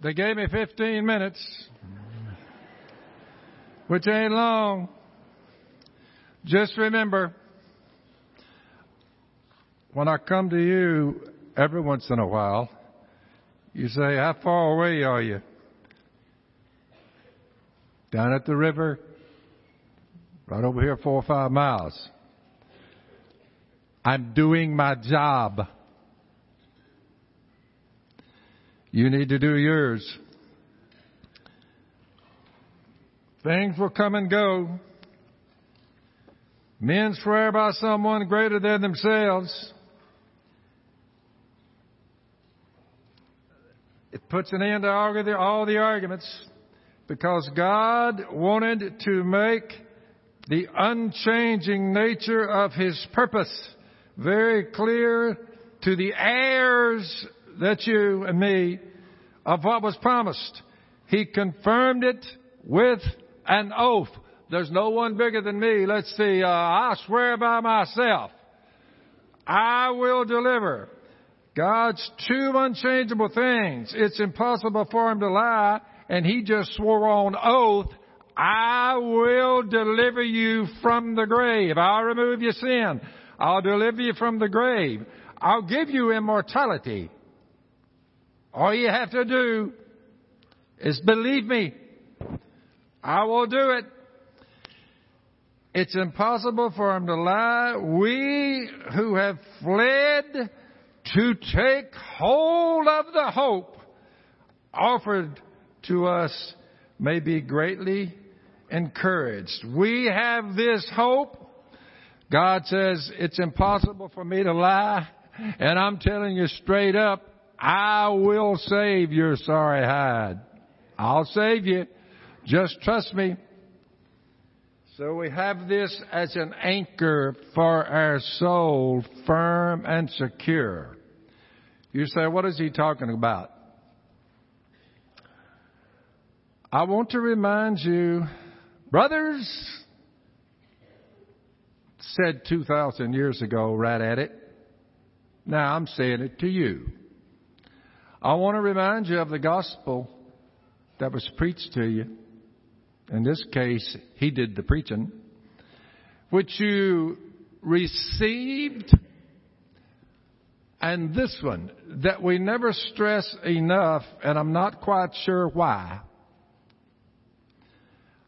They gave me 15 minutes, which ain't long. Just remember, when I come to you every once in a while, you say, How far away are you? Down at the river, right over here, four or five miles. I'm doing my job. You need to do yours. Things will come and go. Men swear by someone greater than themselves. It puts an end to all the arguments because God wanted to make the unchanging nature of His purpose very clear to the heirs that you and me of what was promised. He confirmed it with an oath. There's no one bigger than me. Let's see. Uh, I swear by myself. I will deliver. God's two unchangeable things. It's impossible for him to lie, and he just swore on oath, I will deliver you from the grave. I'll remove your sin. I'll deliver you from the grave. I'll give you immortality. All you have to do is believe me. I will do it. It's impossible for him to lie. We who have fled to take hold of the hope offered to us may be greatly encouraged. We have this hope. God says it's impossible for me to lie. And I'm telling you straight up, I will save your sorry hide. I'll save you. Just trust me. So we have this as an anchor for our soul, firm and secure. You say, what is he talking about? I want to remind you, brothers, said 2,000 years ago, right at it. Now I'm saying it to you. I want to remind you of the gospel that was preached to you. In this case, he did the preaching, which you received, and this one that we never stress enough, and I'm not quite sure why.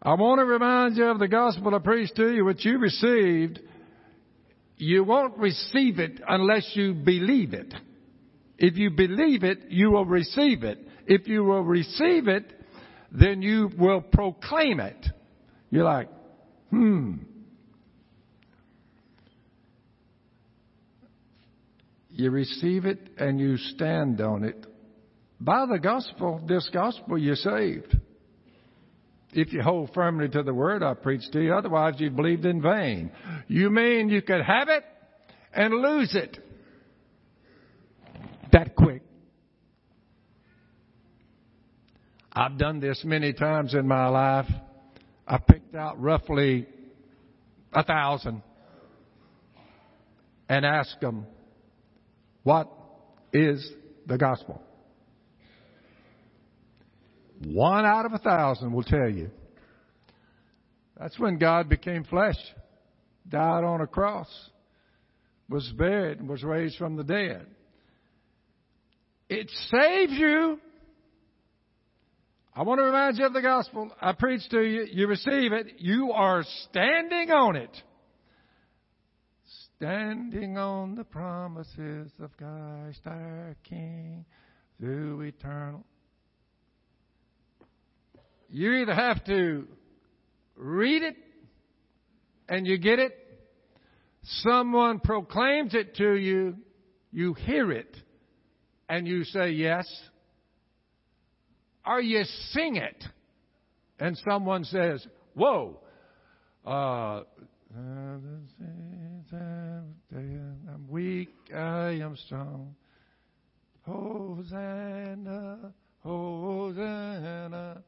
I want to remind you of the gospel I preached to you, which you received. You won't receive it unless you believe it. If you believe it, you will receive it. If you will receive it, then you will proclaim it. You're like, hmm. You receive it and you stand on it. By the gospel, this gospel, you're saved. If you hold firmly to the word I preached to you, otherwise you've believed in vain. You mean you could have it and lose it that quick. I've done this many times in my life. I picked out roughly a thousand and asked them, what is the gospel? One out of a thousand will tell you. That's when God became flesh, died on a cross, was buried, and was raised from the dead. It saves you. I want to remind you of the gospel. I preach to you. You receive it. You are standing on it. Standing on the promises of Christ our King through eternal. You either have to read it and you get it. Someone proclaims it to you. You hear it and you say yes? Or you sing it and someone says, Whoa, uh, I'm weak, I am strong. Hosanna, Hosanna.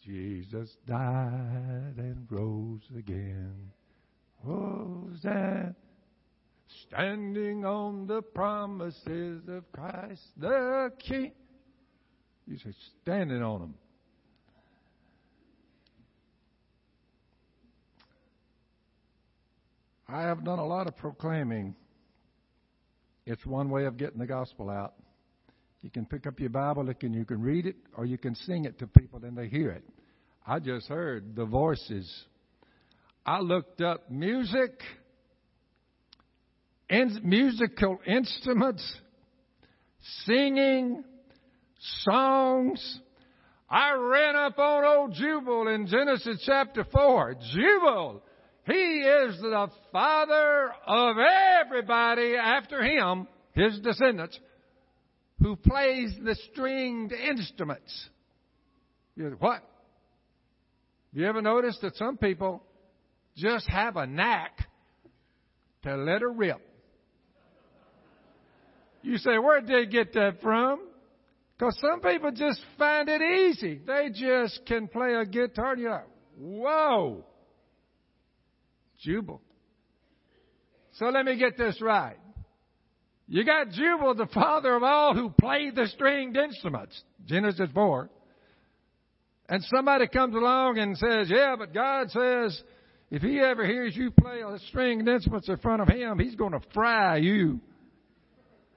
Jesus died and rose again. Hosanna standing on the promises of Christ the King. You say, standing on them. I have done a lot of proclaiming. It's one way of getting the gospel out. You can pick up your Bible and you can read it, or you can sing it to people and they hear it. I just heard the voices. I looked up music, in, musical instruments, singing, songs. I ran up on old Jubal in Genesis chapter 4. Jubal he is the father of everybody after him, his descendants, who plays the stringed instruments. You, what? You ever notice that some people just have a knack to let her rip? You say, where'd they get that from? Because some people just find it easy. They just can play a guitar and you're like, whoa. Jubal. So let me get this right. You got Jubal, the father of all who played the stringed instruments. Genesis 4. And somebody comes along and says, yeah, but God says, if he ever hears you play a stringed instruments in front of him, he's going to fry you.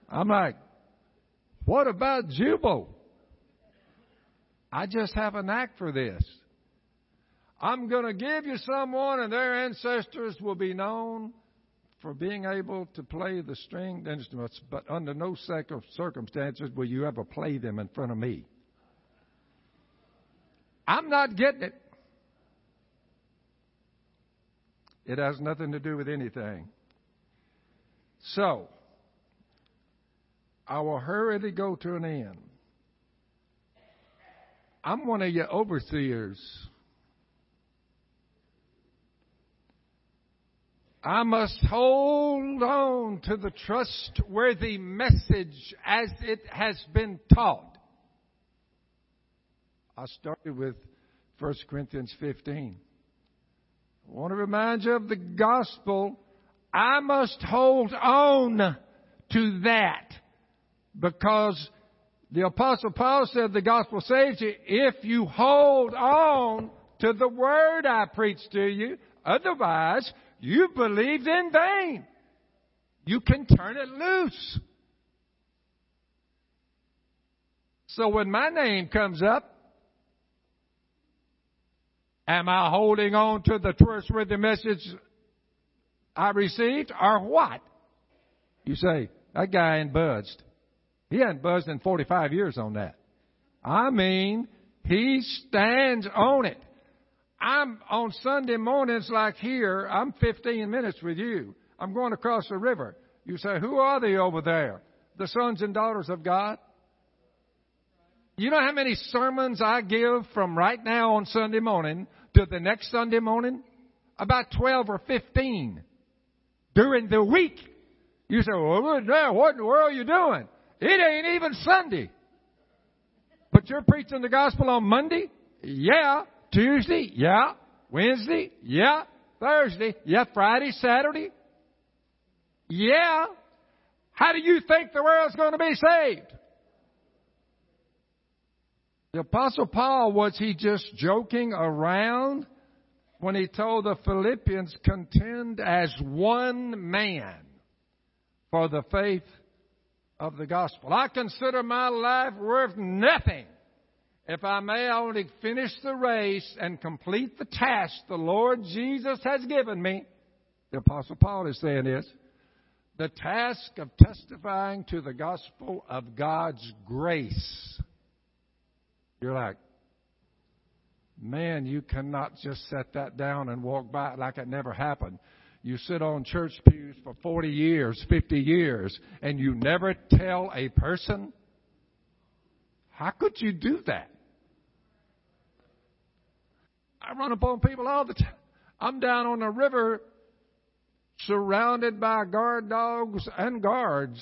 I'm like, what about Jubal? I just have a knack for this. I'm going to give you someone, and their ancestors will be known for being able to play the stringed instruments, but under no circumstances will you ever play them in front of me. I'm not getting it. It has nothing to do with anything. So, I will hurriedly go to an end. I'm one of your overseers. I must hold on to the trustworthy message as it has been taught. I started with 1 Corinthians 15. I want to remind you of the gospel. I must hold on to that because the apostle Paul said the gospel saves you if you hold on to the word I preach to you. Otherwise, you believed in vain. You can turn it loose. So when my name comes up, am I holding on to the trustworthy message I received or what? You say, that guy ain't buzzed. He hadn't buzzed in 45 years on that. I mean, he stands on it. I'm on Sunday mornings like here, I'm 15 minutes with you. I'm going across the river. You say, who are they over there? The sons and daughters of God. You know how many sermons I give from right now on Sunday morning to the next Sunday morning? About 12 or 15 during the week. You say, well, what in the world are you doing? It ain't even Sunday. But you're preaching the gospel on Monday? Yeah. Tuesday? Yeah. Wednesday? Yeah. Thursday? Yeah. Friday? Saturday? Yeah. How do you think the world's going to be saved? The apostle Paul, was he just joking around when he told the Philippians, contend as one man for the faith of the gospel? I consider my life worth nothing if I may only finish the race and complete the task the Lord Jesus has given me, the Apostle Paul is saying this, the task of testifying to the gospel of God's grace. You're like, man, you cannot just set that down and walk by it like it never happened. You sit on church pews for 40 years, 50 years, and you never tell a person? How could you do that? I run upon people all the time. I'm down on the river surrounded by guard dogs and guards,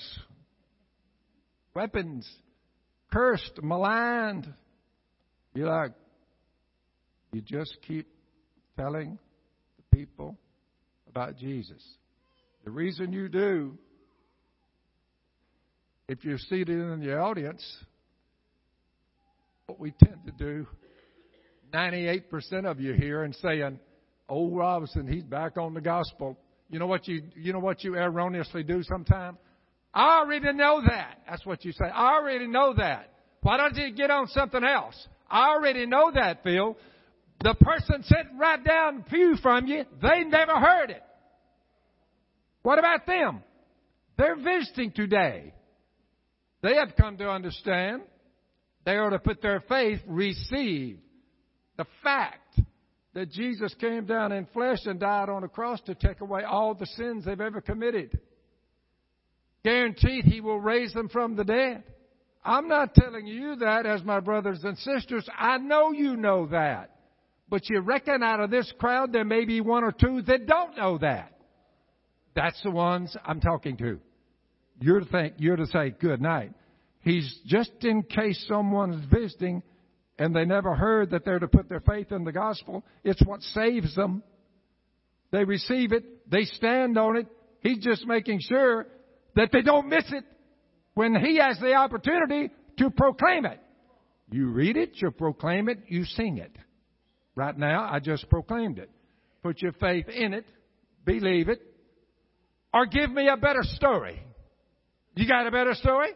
weapons, cursed, maligned. You're like, you just keep telling the people about Jesus. The reason you do, if you're seated in the audience, what we tend to do, 98% of you here and saying, "Oh, Robertson, he's back on the gospel." You know what you you know what you erroneously do sometimes? I already know that. That's what you say. I already know that. Why don't you get on something else? I already know that, Phil. The person sitting right down the pew from you, they never heard it. What about them? They're visiting today. They have come to understand they are to put their faith, receive the fact that Jesus came down in flesh and died on a cross to take away all the sins they've ever committed. Guaranteed he will raise them from the dead. I'm not telling you that as my brothers and sisters. I know you know that. But you reckon out of this crowd there may be one or two that don't know that. That's the ones I'm talking to. You're to think, you're to say good night. He's just in case someone's visiting and they never heard that they're to put their faith in the gospel. It's what saves them. They receive it. They stand on it. He's just making sure that they don't miss it when he has the opportunity to proclaim it. You read it, you proclaim it, you sing it. Right now, I just proclaimed it. Put your faith in it, believe it, or give me a better story. You got a better story?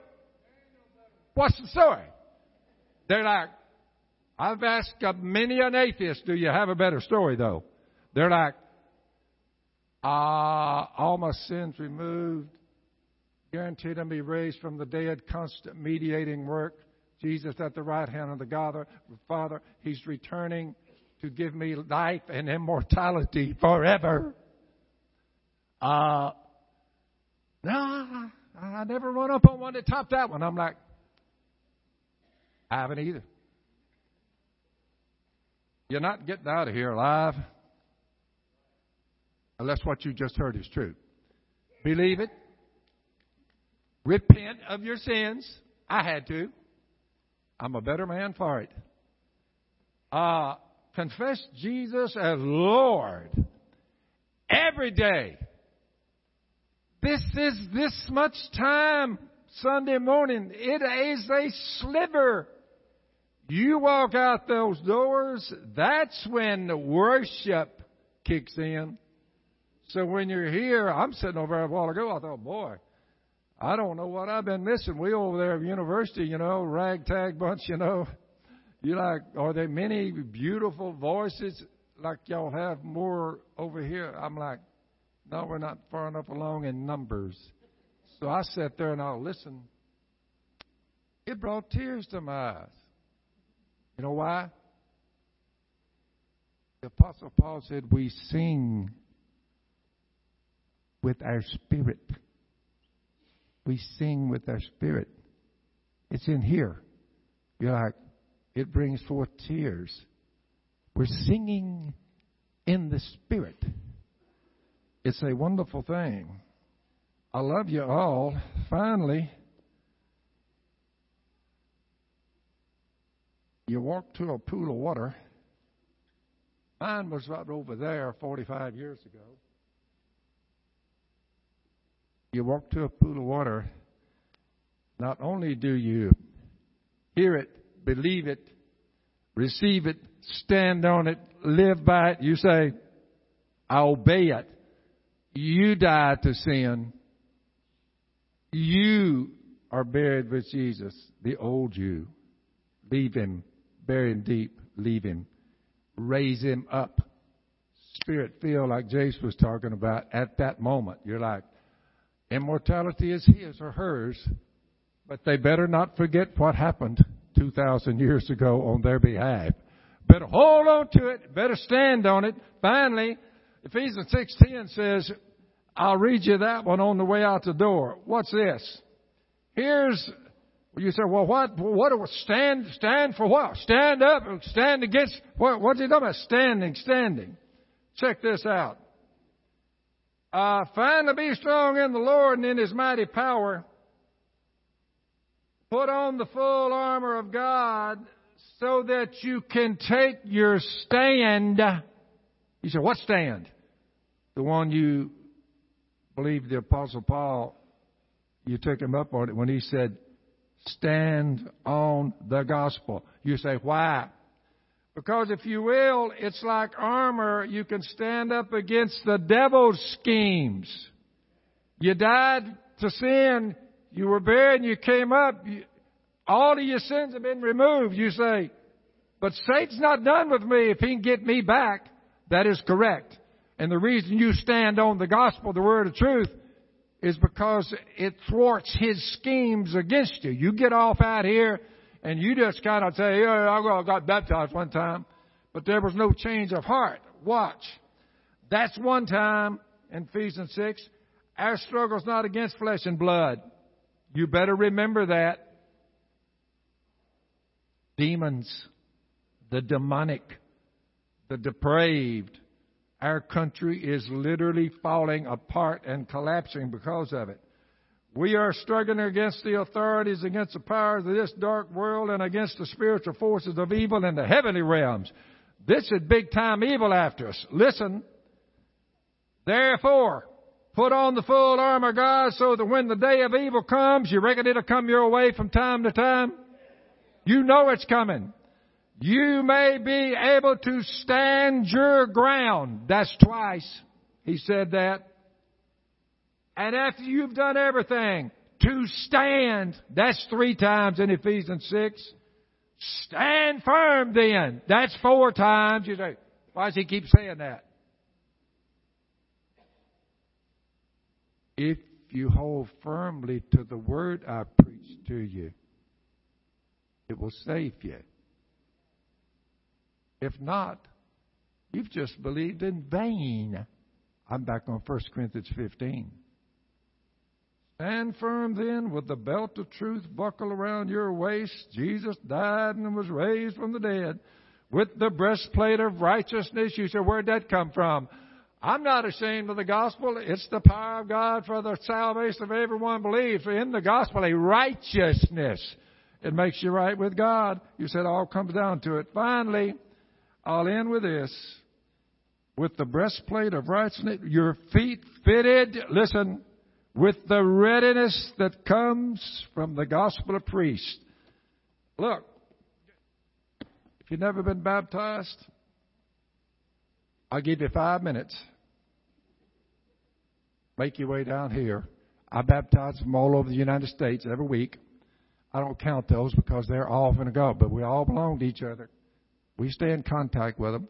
What's the story? They're like, I've asked many an atheist, do you have a better story though? They're like, ah, all my sins removed, guaranteed to be raised from the dead, constant mediating work. Jesus at the right hand of the Father, He's returning to give me life and immortality forever. Uh, no, I never run up on one that topped that one. I'm like, I haven't either. You're not getting out of here alive unless what you just heard is true. Believe it. Repent of your sins. I had to. I'm a better man for it. Uh, confess Jesus as Lord every day. This is this much time Sunday morning. It is a sliver you walk out those doors, that's when the worship kicks in. So when you're here, I'm sitting over there a while ago, I thought, boy, I don't know what I've been missing. We over there at university, you know, ragtag bunch, you know. You like, are there many beautiful voices like y'all have more over here? I'm like, no, we're not far enough along in numbers. So I sat there and I listened. It brought tears to my eyes. You know why? The Apostle Paul said, We sing with our spirit. We sing with our spirit. It's in here. You're like, it brings forth tears. We're singing in the spirit. It's a wonderful thing. I love you all. Finally, you walk to a pool of water. Mine was right over there 45 years ago. You walk to a pool of water. Not only do you hear it, believe it, receive it, stand on it, live by it, you say, I obey it. You die to sin. You are buried with Jesus, the old you. Leave him bury him deep, leave him, raise him up. Spirit feel like Jace was talking about at that moment. You're like, immortality is his or hers, but they better not forget what happened 2,000 years ago on their behalf. Better hold on to it, better stand on it. Finally, Ephesians 6.10 says, I'll read you that one on the way out the door. What's this? Here's you say, well, what, what stand, stand for what? Stand up, stand against, what, what's he talking about? Standing, standing. Check this out. Uh, finally be strong in the Lord and in His mighty power. Put on the full armor of God so that you can take your stand. You say, what stand? The one you believe the Apostle Paul, you took him up on it when he said, stand on the gospel. You say, why? Because if you will, it's like armor. You can stand up against the devil's schemes. You died to sin. You were buried and you came up. You, all of your sins have been removed. You say, but Satan's not done with me if he can get me back. That is correct. And the reason you stand on the gospel, the word of truth, is because it thwarts his schemes against you. You get off out here and you just kind of say, yeah, I got baptized one time, but there was no change of heart. Watch. That's one time in Ephesians 6. Our struggle is not against flesh and blood. You better remember that. Demons, the demonic, the depraved, our country is literally falling apart and collapsing because of it. We are struggling against the authorities, against the powers of this dark world, and against the spiritual forces of evil in the heavenly realms. This is big time evil after us. Listen. Therefore, put on the full armor of God so that when the day of evil comes, you reckon it'll come your way from time to time? You know it's coming you may be able to stand your ground. That's twice. He said that. And after you've done everything, to stand. That's three times in Ephesians 6. Stand firm then. That's four times. You say, why does he keep saying that? If you hold firmly to the word I preach to you, it will save you. If not, you've just believed in vain. I'm back on 1 Corinthians 15. Stand firm then with the belt of truth buckled around your waist. Jesus died and was raised from the dead. With the breastplate of righteousness. You say, where'd that come from? I'm not ashamed of the gospel. It's the power of God for the salvation of everyone believes. In the gospel, a righteousness. It makes you right with God. You said all comes down to it. Finally, I'll end with this. With the breastplate of righteousness, your feet fitted, listen, with the readiness that comes from the gospel of priest. Look, if you've never been baptized, I'll give you five minutes. Make your way down here. I baptize them all over the United States every week. I don't count those because they're all going to go, but we all belong to each other. We stay in contact with them.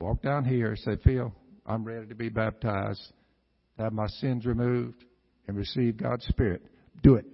Walk down here, say, Phil, I'm ready to be baptized, have my sins removed, and receive God's Spirit. Do it.